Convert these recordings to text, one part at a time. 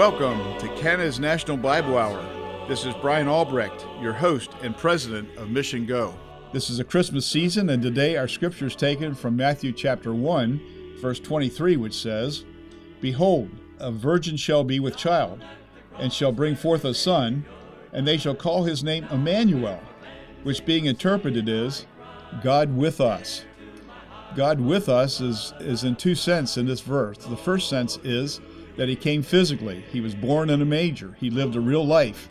Welcome to Canada's National Bible Hour. This is Brian Albrecht, your host and president of Mission Go. This is a Christmas season, and today our scripture is taken from Matthew chapter 1, verse 23, which says, Behold, a virgin shall be with child, and shall bring forth a son, and they shall call his name Emmanuel, which being interpreted is God with us. God with us is, is in two senses in this verse. The first sense is that he came physically. He was born in a manger. He lived a real life.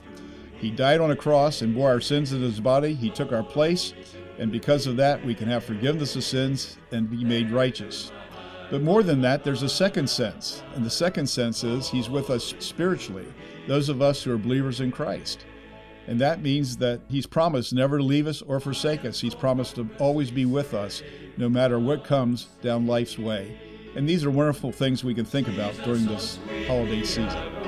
He died on a cross and bore our sins in his body. He took our place, and because of that, we can have forgiveness of sins and be made righteous. But more than that, there's a second sense. And the second sense is he's with us spiritually, those of us who are believers in Christ. And that means that He's promised never to leave us or forsake us. He's promised to always be with us, no matter what comes down life's way. And these are wonderful things we can think about during this holiday season.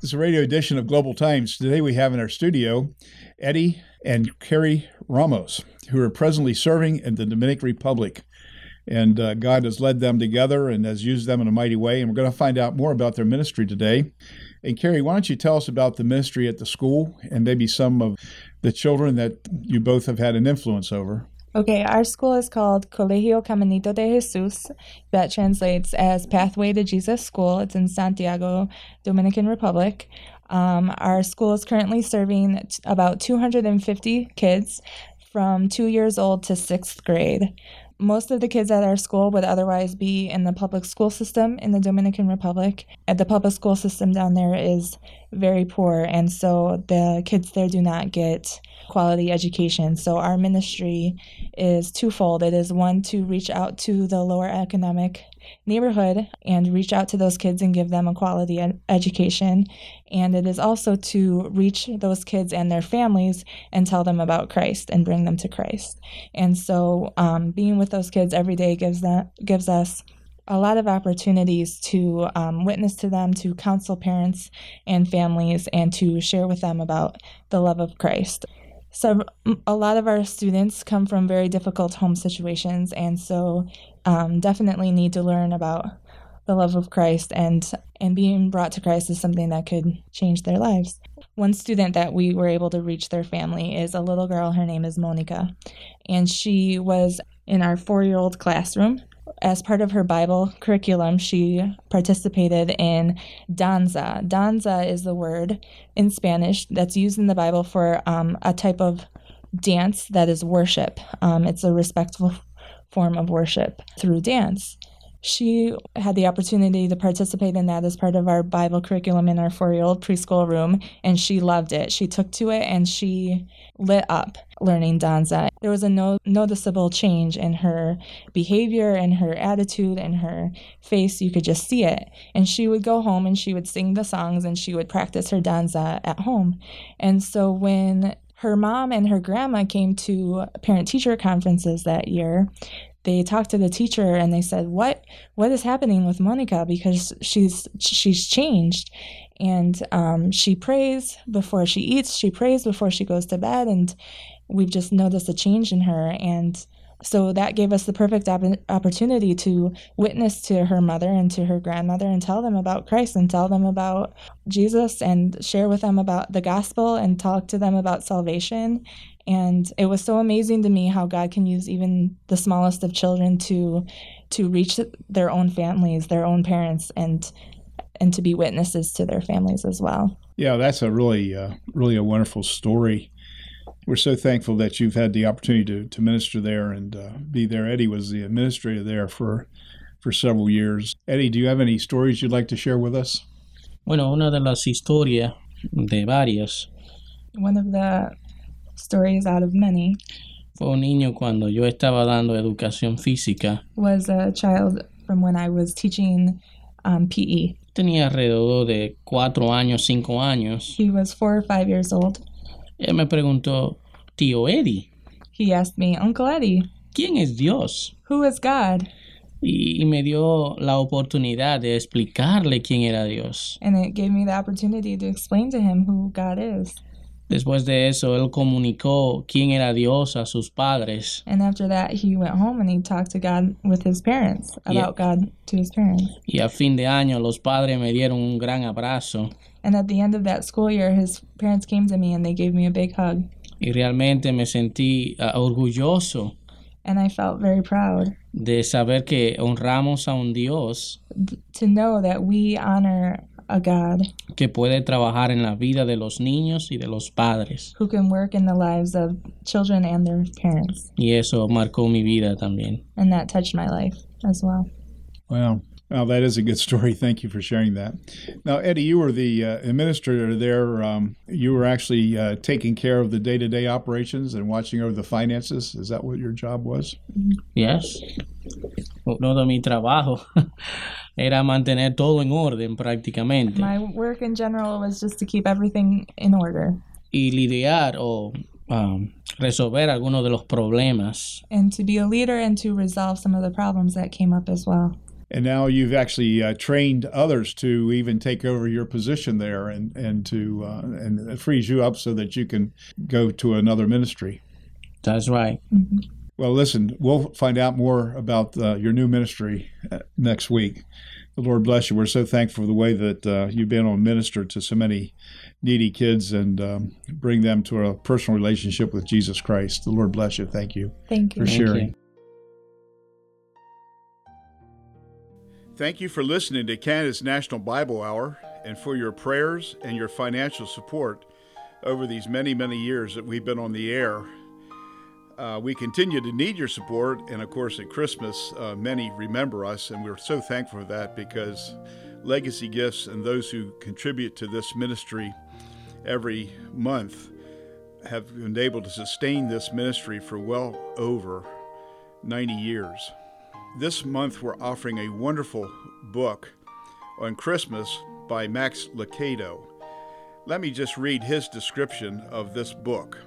This is a radio edition of Global Times. Today we have in our studio Eddie and Carrie Ramos, who are presently serving in the Dominican Republic. And uh, God has led them together and has used them in a mighty way. And we're going to find out more about their ministry today. And Carrie, why don't you tell us about the ministry at the school and maybe some of the children that you both have had an influence over? Okay, our school is called Colegio Caminito de Jesus. That translates as Pathway to Jesus School. It's in Santiago, Dominican Republic. Um, our school is currently serving t- about 250 kids from two years old to sixth grade. Most of the kids at our school would otherwise be in the public school system in the Dominican Republic. And the public school system down there is very poor, and so the kids there do not get quality education. So our ministry is twofold. It is one to reach out to the lower economic neighborhood and reach out to those kids and give them a quality ed- education. And it is also to reach those kids and their families and tell them about Christ and bring them to Christ. And so um, being with those kids every day gives that gives us a lot of opportunities to um, witness to them, to counsel parents and families, and to share with them about the love of Christ so a lot of our students come from very difficult home situations and so um, definitely need to learn about the love of Christ and and being brought to Christ is something that could change their lives. One student that we were able to reach their family is a little girl. Her name is Monica, and she was in our four-year-old classroom. As part of her Bible curriculum, she participated in danza. Danza is the word in Spanish that's used in the Bible for um, a type of dance that is worship. Um, it's a respectful form of worship through dance. She had the opportunity to participate in that as part of our Bible curriculum in our four year old preschool room, and she loved it. She took to it and she lit up learning danza. There was a no- noticeable change in her behavior and her attitude and her face. You could just see it. And she would go home and she would sing the songs and she would practice her danza at home. And so when her mom and her grandma came to parent teacher conferences that year they talked to the teacher and they said what what is happening with monica? Because she's she's changed. And um, she prays before she eats she prays before she goes to bed and we've just noticed a change in her. And so that gave us the perfect op- opportunity to witness to her mother and to her grandmother and tell them about Christ and tell them about Jesus and share with them about the gospel and talk to them about salvation. And it was so amazing to me how God can use even the smallest of children to to reach their own families, their own parents, and and to be witnesses to their families as well. Yeah, that's a really, uh, really a wonderful story we're so thankful that you've had the opportunity to, to minister there and uh, be there. Eddie was the administrator there for for several years. Eddie, do you have any stories you'd like to share with us? Bueno, una de las historias de varias. One of the stories out of many. Fue un niño cuando yo estaba dando educación física. Was a child from when I was teaching um, PE. Tenía alrededor de cuatro años, cinco años. He was four or five years old. Él me preguntó, tío Eddie. He asked me, Uncle Eddie. ¿Quién es Dios? Who is God? Y, y, me dio la oportunidad de explicarle quién era Dios. And it gave me the opportunity to explain to him who God is. Después de eso, él comunicó quién era Dios a sus padres. And after that, he went home and he talked to God with his parents about. God to his parents. Y a fin de año, los padres me dieron un gran abrazo. And at the end of that school year, his parents came to me and they gave me a big hug. Y realmente me sentí ah, orgulloso And I felt very proud de saber que honramos a un Dios to know that we honor a God que puede trabajar en la vida de los niños y de los padres. who can work in the lives of children and their parents. Y eso marcó mi vida también. And that touched my life as well. Wow. Well, that is a good story. Thank you for sharing that. Now, Eddie, you were the uh, administrator there. Um, you were actually uh, taking care of the day to day operations and watching over the finances. Is that what your job was? Yes. Uno de mi trabajo era mantener todo en orden prácticamente My work in general was just to keep everything in order y lidiar o um, resolver algunos de los problemas. and to be a leader and to resolve some of the problems that came up as well. And now you've actually uh, trained others to even take over your position there, and and to uh, and it frees you up so that you can go to another ministry. That's right. Well, listen, we'll find out more about uh, your new ministry uh, next week. The Lord bless you. We're so thankful for the way that uh, you've been able to minister to so many needy kids and um, bring them to a personal relationship with Jesus Christ. The Lord bless you. Thank you. Thank you. For Thank sharing. you. Thank you for listening to Canada's National Bible Hour and for your prayers and your financial support over these many, many years that we've been on the air. Uh, we continue to need your support, and of course, at Christmas, uh, many remember us, and we're so thankful for that because Legacy Gifts and those who contribute to this ministry every month have been able to sustain this ministry for well over 90 years. This month, we're offering a wonderful book on Christmas by Max Lucado. Let me just read his description of this book.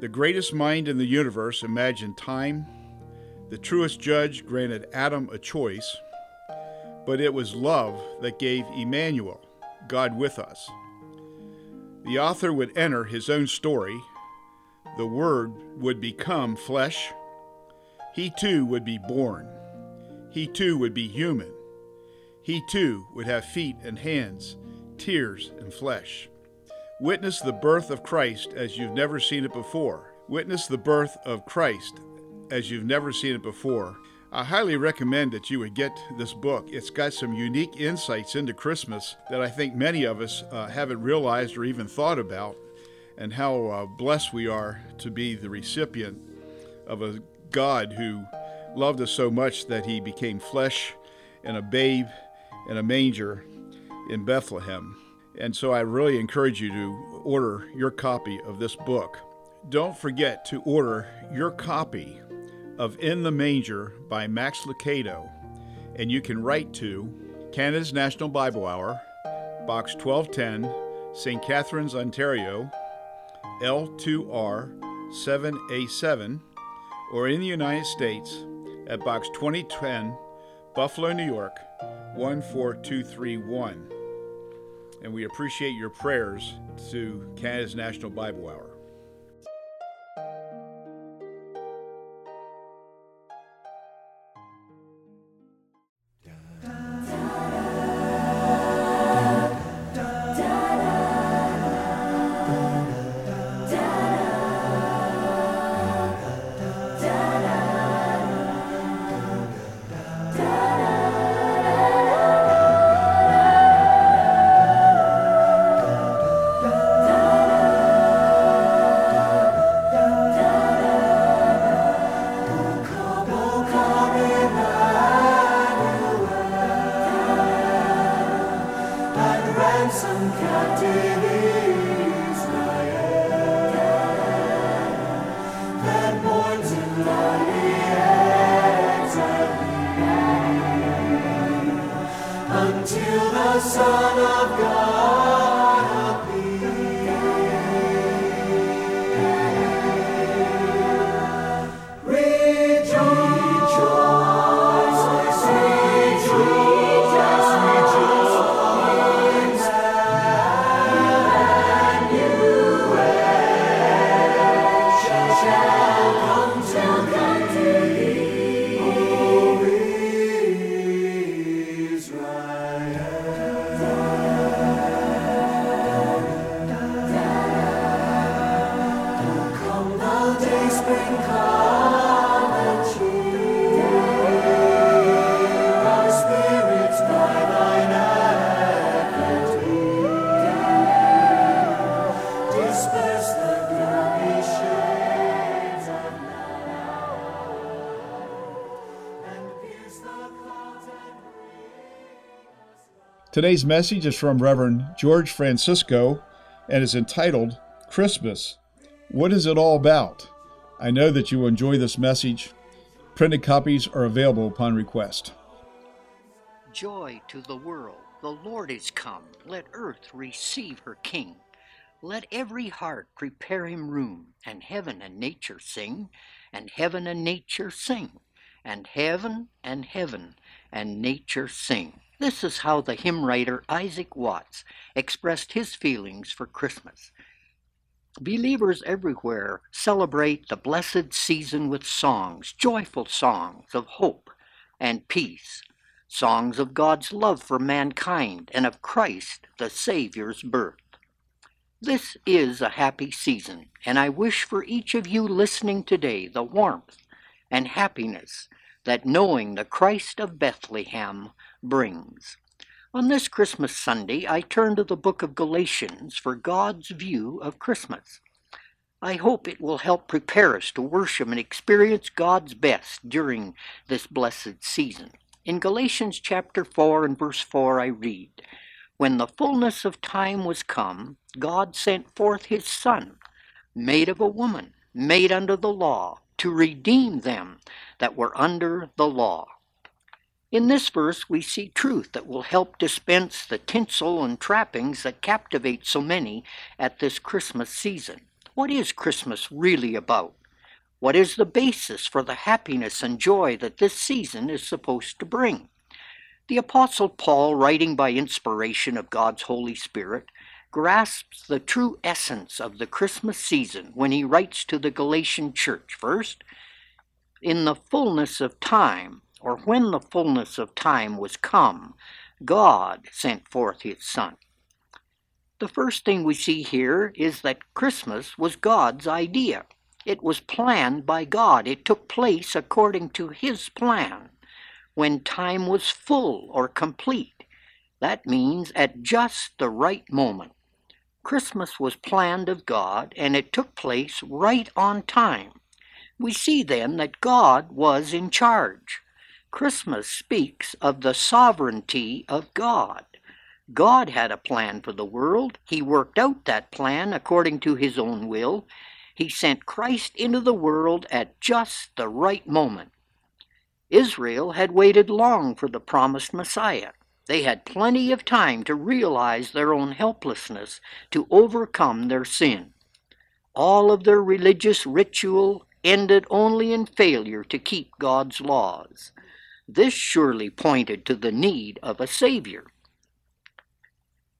The greatest mind in the universe imagined time. The truest judge granted Adam a choice. But it was love that gave Emmanuel, God with us. The author would enter his own story. The Word would become flesh. He too would be born. He too would be human. He too would have feet and hands, tears and flesh. Witness the birth of Christ as you've never seen it before. Witness the birth of Christ as you've never seen it before. I highly recommend that you would get this book. It's got some unique insights into Christmas that I think many of us uh, haven't realized or even thought about, and how uh, blessed we are to be the recipient of a God who loved us so much that he became flesh and a babe in a manger in Bethlehem. And so I really encourage you to order your copy of this book. Don't forget to order your copy of In the Manger by Max Lucado, and you can write to Canada's National Bible Hour, Box 1210, St. Catharines, Ontario, L2R 7A7, or in the United States at Box 2010, Buffalo, New York 14231. And we appreciate your prayers to Canada's National Bible Hour. Today's message is from Reverend George Francisco and is entitled Christmas. What is it all about? I know that you will enjoy this message. Printed copies are available upon request. Joy to the world, the Lord is come. Let earth receive her King. Let every heart prepare him room, and heaven and nature sing, and heaven and nature sing, and heaven and heaven and nature sing. This is how the hymn writer Isaac Watts expressed his feelings for Christmas. Believers everywhere celebrate the blessed season with songs, joyful songs of hope and peace, songs of God's love for mankind and of Christ, the Savior's birth. This is a happy season, and I wish for each of you listening today the warmth and happiness that knowing the Christ of Bethlehem brings. On this Christmas Sunday, I turn to the book of Galatians for God's view of Christmas. I hope it will help prepare us to worship and experience God's best during this blessed season. In Galatians chapter 4 and verse 4, I read, When the fullness of time was come, God sent forth his Son, made of a woman, made under the law, to redeem them that were under the law in this verse, we see truth that will help dispense the tinsel and trappings that captivate so many at this Christmas season. What is Christmas really about? What is the basis for the happiness and joy that this season is supposed to bring? The Apostle Paul, writing by inspiration of God's Holy Spirit, grasps the true essence of the Christmas season when he writes to the Galatian church first, In the fullness of time, or when the fullness of time was come, God sent forth his Son. The first thing we see here is that Christmas was God's idea. It was planned by God. It took place according to his plan when time was full or complete. That means at just the right moment. Christmas was planned of God and it took place right on time. We see then that God was in charge. Christmas speaks of the sovereignty of God. God had a plan for the world. He worked out that plan according to his own will. He sent Christ into the world at just the right moment. Israel had waited long for the promised Messiah. They had plenty of time to realize their own helplessness to overcome their sin. All of their religious ritual ended only in failure to keep God's laws. This surely pointed to the need of a Savior.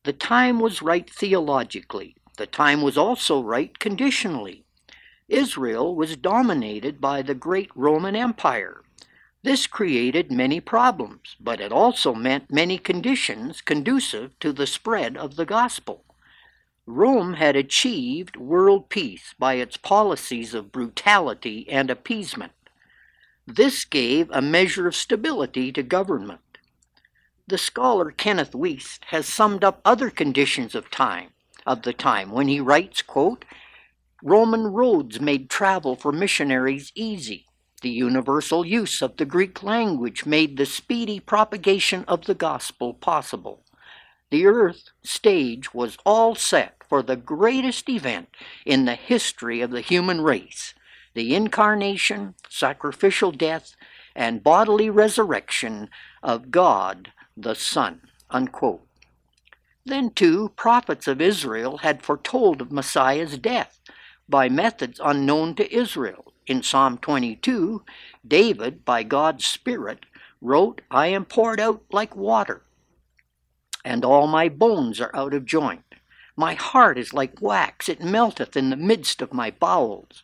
The time was right theologically. The time was also right conditionally. Israel was dominated by the great Roman Empire. This created many problems, but it also meant many conditions conducive to the spread of the gospel. Rome had achieved world peace by its policies of brutality and appeasement. This gave a measure of stability to government. The scholar Kenneth Wuest has summed up other conditions of time of the time when he writes, quote, Roman roads made travel for missionaries easy. The universal use of the Greek language made the speedy propagation of the gospel possible. The earth stage was all set for the greatest event in the history of the human race the incarnation, sacrificial death, and bodily resurrection of God the Son. Unquote. Then, too, prophets of Israel had foretold of Messiah's death by methods unknown to Israel. In Psalm 22, David, by God's Spirit, wrote, I am poured out like water, and all my bones are out of joint. My heart is like wax, it melteth in the midst of my bowels.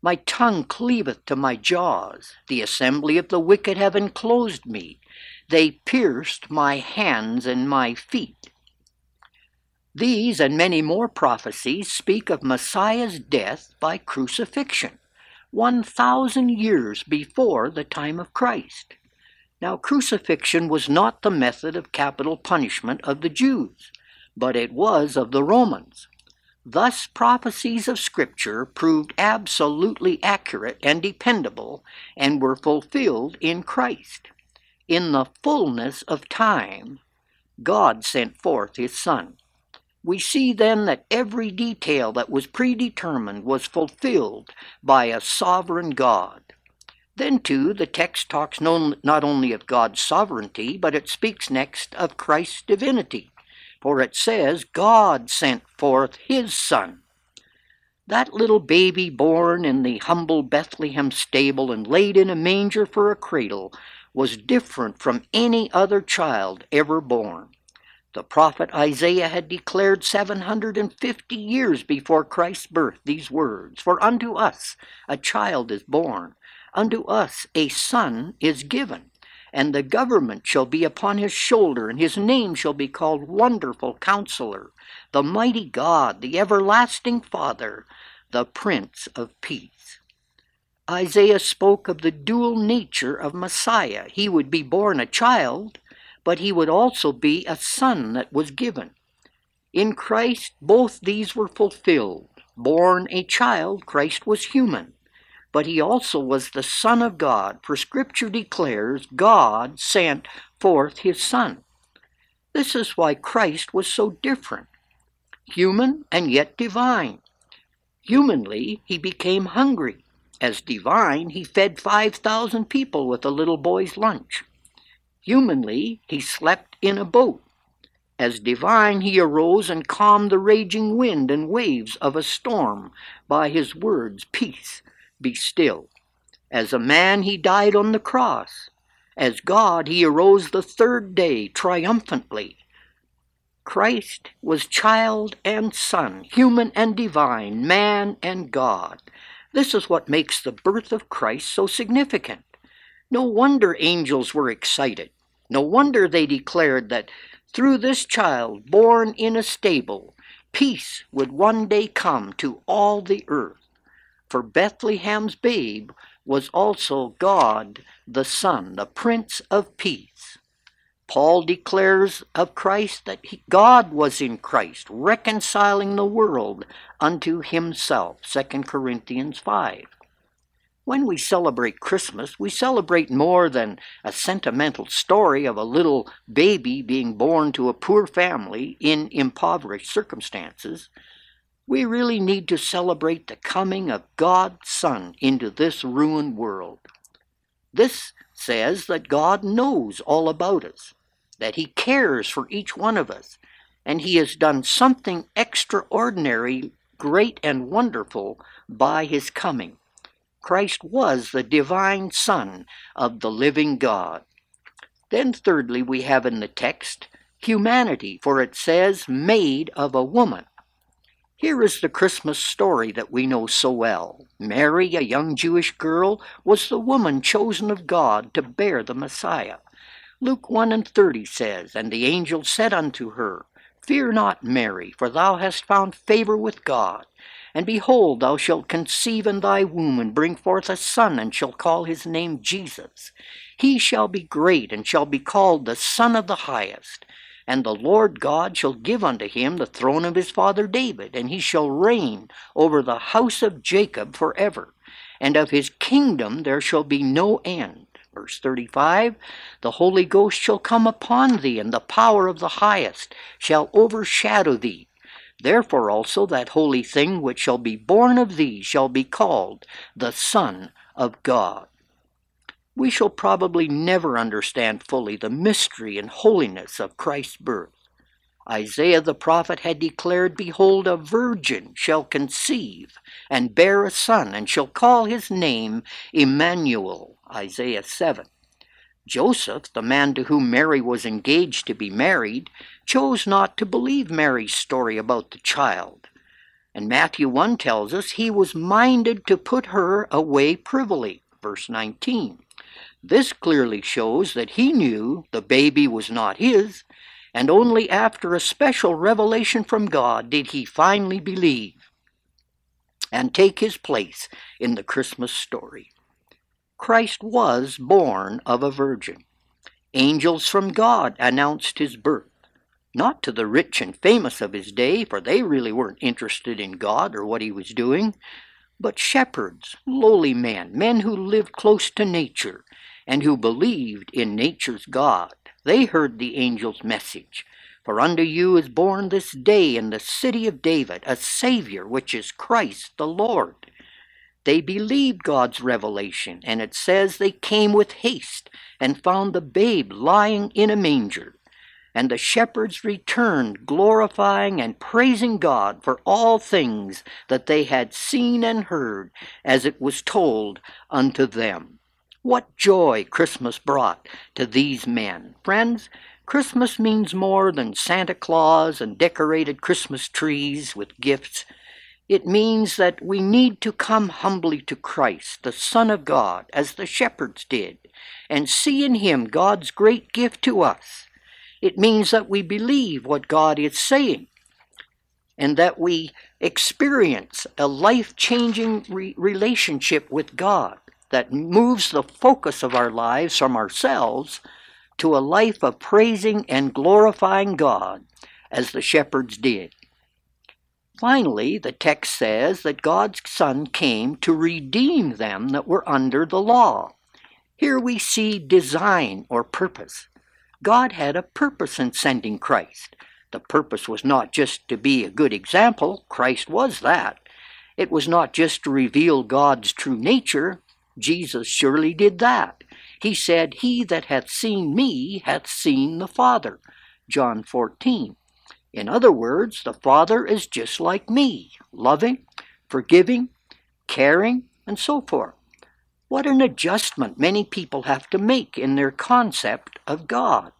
My tongue cleaveth to my jaws. The assembly of the wicked have enclosed me. They pierced my hands and my feet. These and many more prophecies speak of Messiah's death by crucifixion, 1,000 years before the time of Christ. Now, crucifixion was not the method of capital punishment of the Jews, but it was of the Romans. Thus, prophecies of Scripture proved absolutely accurate and dependable and were fulfilled in Christ. In the fullness of time, God sent forth His Son. We see then that every detail that was predetermined was fulfilled by a sovereign God. Then, too, the text talks not only of God's sovereignty, but it speaks next of Christ's divinity for it says, God sent forth his Son. That little baby born in the humble Bethlehem stable and laid in a manger for a cradle was different from any other child ever born. The prophet Isaiah had declared 750 years before Christ's birth these words For unto us a child is born, unto us a son is given and the government shall be upon his shoulder, and his name shall be called Wonderful Counselor, the Mighty God, the Everlasting Father, the Prince of Peace. Isaiah spoke of the dual nature of Messiah. He would be born a child, but he would also be a son that was given. In Christ, both these were fulfilled. Born a child, Christ was human but he also was the Son of God, for Scripture declares God sent forth his Son. This is why Christ was so different human and yet divine. Humanly, he became hungry. As divine, he fed 5,000 people with a little boy's lunch. Humanly, he slept in a boat. As divine, he arose and calmed the raging wind and waves of a storm by his words, Peace, be still. As a man, he died on the cross. As God, he arose the third day triumphantly. Christ was child and son, human and divine, man and God. This is what makes the birth of Christ so significant. No wonder angels were excited. No wonder they declared that through this child born in a stable, peace would one day come to all the earth. For Bethlehem's babe was also God the Son, the Prince of Peace. Paul declares of Christ that he, God was in Christ, reconciling the world unto himself. 2 Corinthians 5. When we celebrate Christmas, we celebrate more than a sentimental story of a little baby being born to a poor family in impoverished circumstances. We really need to celebrate the coming of God's Son into this ruined world. This says that God knows all about us that He cares for each one of us, and He has done something extraordinary, great, and wonderful by His coming. Christ was the divine Son of the living God. Then, thirdly, we have in the text humanity, for it says, made of a woman. Here is the Christmas story that we know so well. Mary, a young Jewish girl, was the woman chosen of God to bear the Messiah. Luke 1 and 30 says, And the angel said unto her, Fear not, Mary, for thou hast found favor with God. And behold, thou shalt conceive in thy womb, and bring forth a son, and shall call his name Jesus. He shall be great, and shall be called the Son of the Highest. And the Lord God shall give unto him the throne of his father David, and he shall reign over the house of Jacob forever. And of his kingdom there shall be no end. Verse 35 The Holy Ghost shall come upon thee, and the power of the highest shall overshadow thee. Therefore also that holy thing which shall be born of thee shall be called the Son of God. We shall probably never understand fully the mystery and holiness of Christ's birth. Isaiah the prophet had declared, Behold, a virgin shall conceive and bear a son, and shall call his name Emmanuel. Isaiah 7. Joseph, the man to whom Mary was engaged to be married, chose not to believe Mary's story about the child. And Matthew 1 tells us he was minded to put her away privily. Verse 19. This clearly shows that he knew the baby was not his, and only after a special revelation from God did he finally believe and take his place in the Christmas story. Christ was born of a virgin. Angels from God announced his birth, not to the rich and famous of his day, for they really weren't interested in God or what he was doing, but shepherds, lowly men, men who lived close to nature and who believed in nature's God. They heard the angel's message. For unto you is born this day in the city of David a Savior, which is Christ the Lord. They believed God's revelation, and it says they came with haste and found the babe lying in a manger. And the shepherds returned, glorifying and praising God for all things that they had seen and heard, as it was told unto them. What joy Christmas brought to these men. Friends, Christmas means more than Santa Claus and decorated Christmas trees with gifts. It means that we need to come humbly to Christ, the Son of God, as the shepherds did, and see in him God's great gift to us. It means that we believe what God is saying and that we experience a life changing re- relationship with God that moves the focus of our lives from ourselves to a life of praising and glorifying God as the shepherds did. Finally, the text says that God's Son came to redeem them that were under the law. Here we see design or purpose. God had a purpose in sending Christ. The purpose was not just to be a good example, Christ was that. It was not just to reveal God's true nature, Jesus surely did that. He said, He that hath seen me hath seen the Father. John 14. In other words, the Father is just like me, loving, forgiving, caring, and so forth. What an adjustment many people have to make in their concept of God.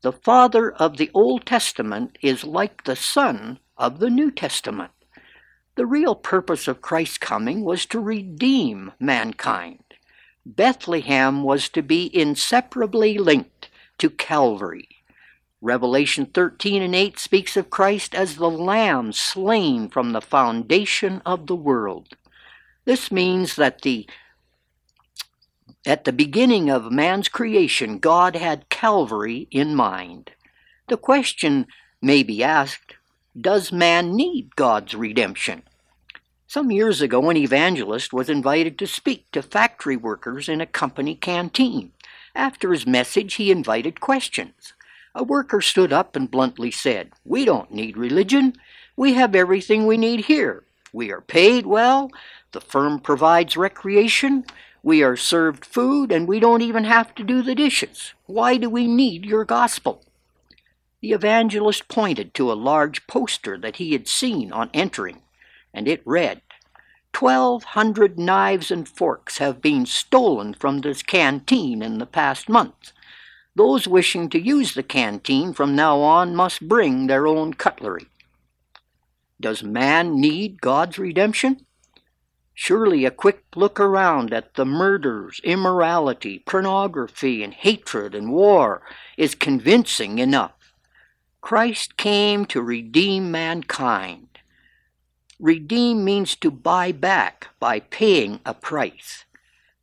The Father of the Old Testament is like the Son of the New Testament. The real purpose of Christ's coming was to redeem mankind. Bethlehem was to be inseparably linked to Calvary. Revelation 13 and 8 speaks of Christ as the Lamb slain from the foundation of the world. This means that the at the beginning of man's creation, God had Calvary in mind. The question may be asked Does man need God's redemption? Some years ago, an evangelist was invited to speak to factory workers in a company canteen. After his message, he invited questions. A worker stood up and bluntly said, We don't need religion. We have everything we need here. We are paid well. The firm provides recreation. We are served food and we don't even have to do the dishes. Why do we need your gospel? The evangelist pointed to a large poster that he had seen on entering, and it read, Twelve hundred knives and forks have been stolen from this canteen in the past month. Those wishing to use the canteen from now on must bring their own cutlery. Does man need God's redemption? Surely a quick look around at the murders, immorality, pornography, and hatred and war is convincing enough. Christ came to redeem mankind. Redeem means to buy back by paying a price.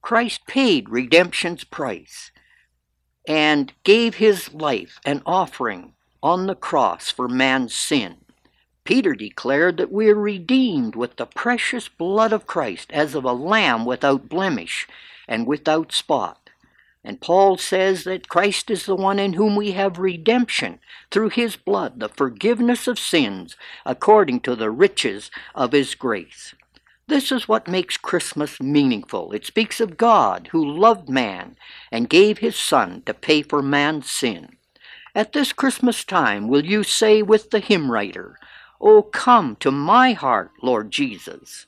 Christ paid redemption's price and gave his life an offering on the cross for man's sin. Peter declared that we are redeemed with the precious blood of Christ as of a lamb without blemish and without spot. And Paul says that Christ is the one in whom we have redemption through his blood, the forgiveness of sins, according to the riches of his grace. This is what makes Christmas meaningful. It speaks of God who loved man and gave his Son to pay for man's sin. At this Christmas time, will you say with the hymn writer, Oh, come to my heart, Lord Jesus.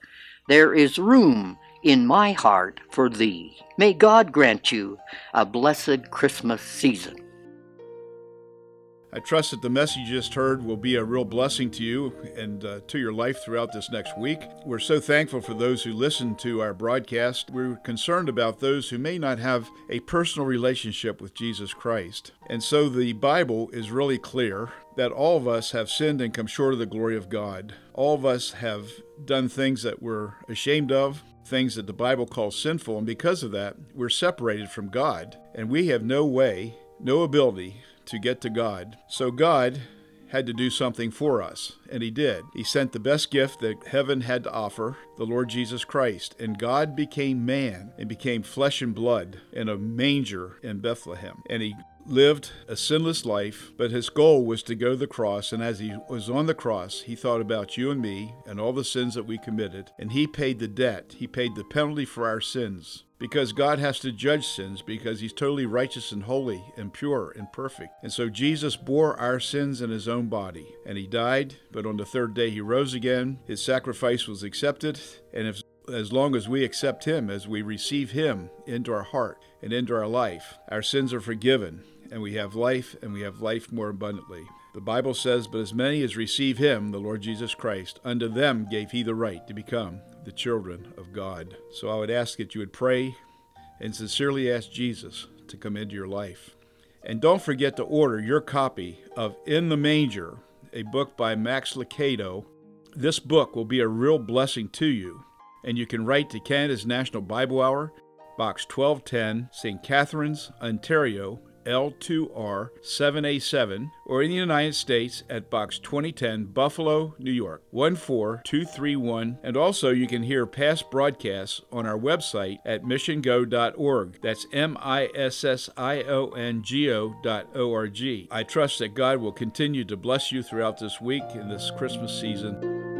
There is room in my heart for thee. May God grant you a blessed Christmas season. I trust that the message you just heard will be a real blessing to you and uh, to your life throughout this next week. We're so thankful for those who listen to our broadcast. We're concerned about those who may not have a personal relationship with Jesus Christ. And so the Bible is really clear that all of us have sinned and come short of the glory of God. All of us have done things that we're ashamed of, things that the Bible calls sinful, and because of that, we're separated from God. And we have no way, no ability to get to God. So God had to do something for us, and He did. He sent the best gift that heaven had to offer, the Lord Jesus Christ. And God became man and became flesh and blood in a manger in Bethlehem. And He lived a sinless life, but his goal was to go to the cross. And as he was on the cross, he thought about you and me and all the sins that we committed. And he paid the debt, he paid the penalty for our sins. Because God has to judge sins, because He's totally righteous and holy and pure and perfect. And so Jesus bore our sins in His own body. And He died, but on the third day He rose again. His sacrifice was accepted. And if as long as we accept Him, as we receive Him into our heart and into our life, our sins are forgiven and we have life, and we have life more abundantly. The Bible says, But as many as receive him, the Lord Jesus Christ, unto them gave he the right to become the children of God. So I would ask that you would pray and sincerely ask Jesus to come into your life. And don't forget to order your copy of In the Manger, a book by Max Lucado. This book will be a real blessing to you, and you can write to Canada's National Bible Hour, Box 1210, St. Catharines, Ontario L2R 7A7 or in the United States at Box 2010, Buffalo, New York 14231. And also, you can hear past broadcasts on our website at missiongo.org. That's M I S S I O N G O dot O R G. I trust that God will continue to bless you throughout this week in this Christmas season.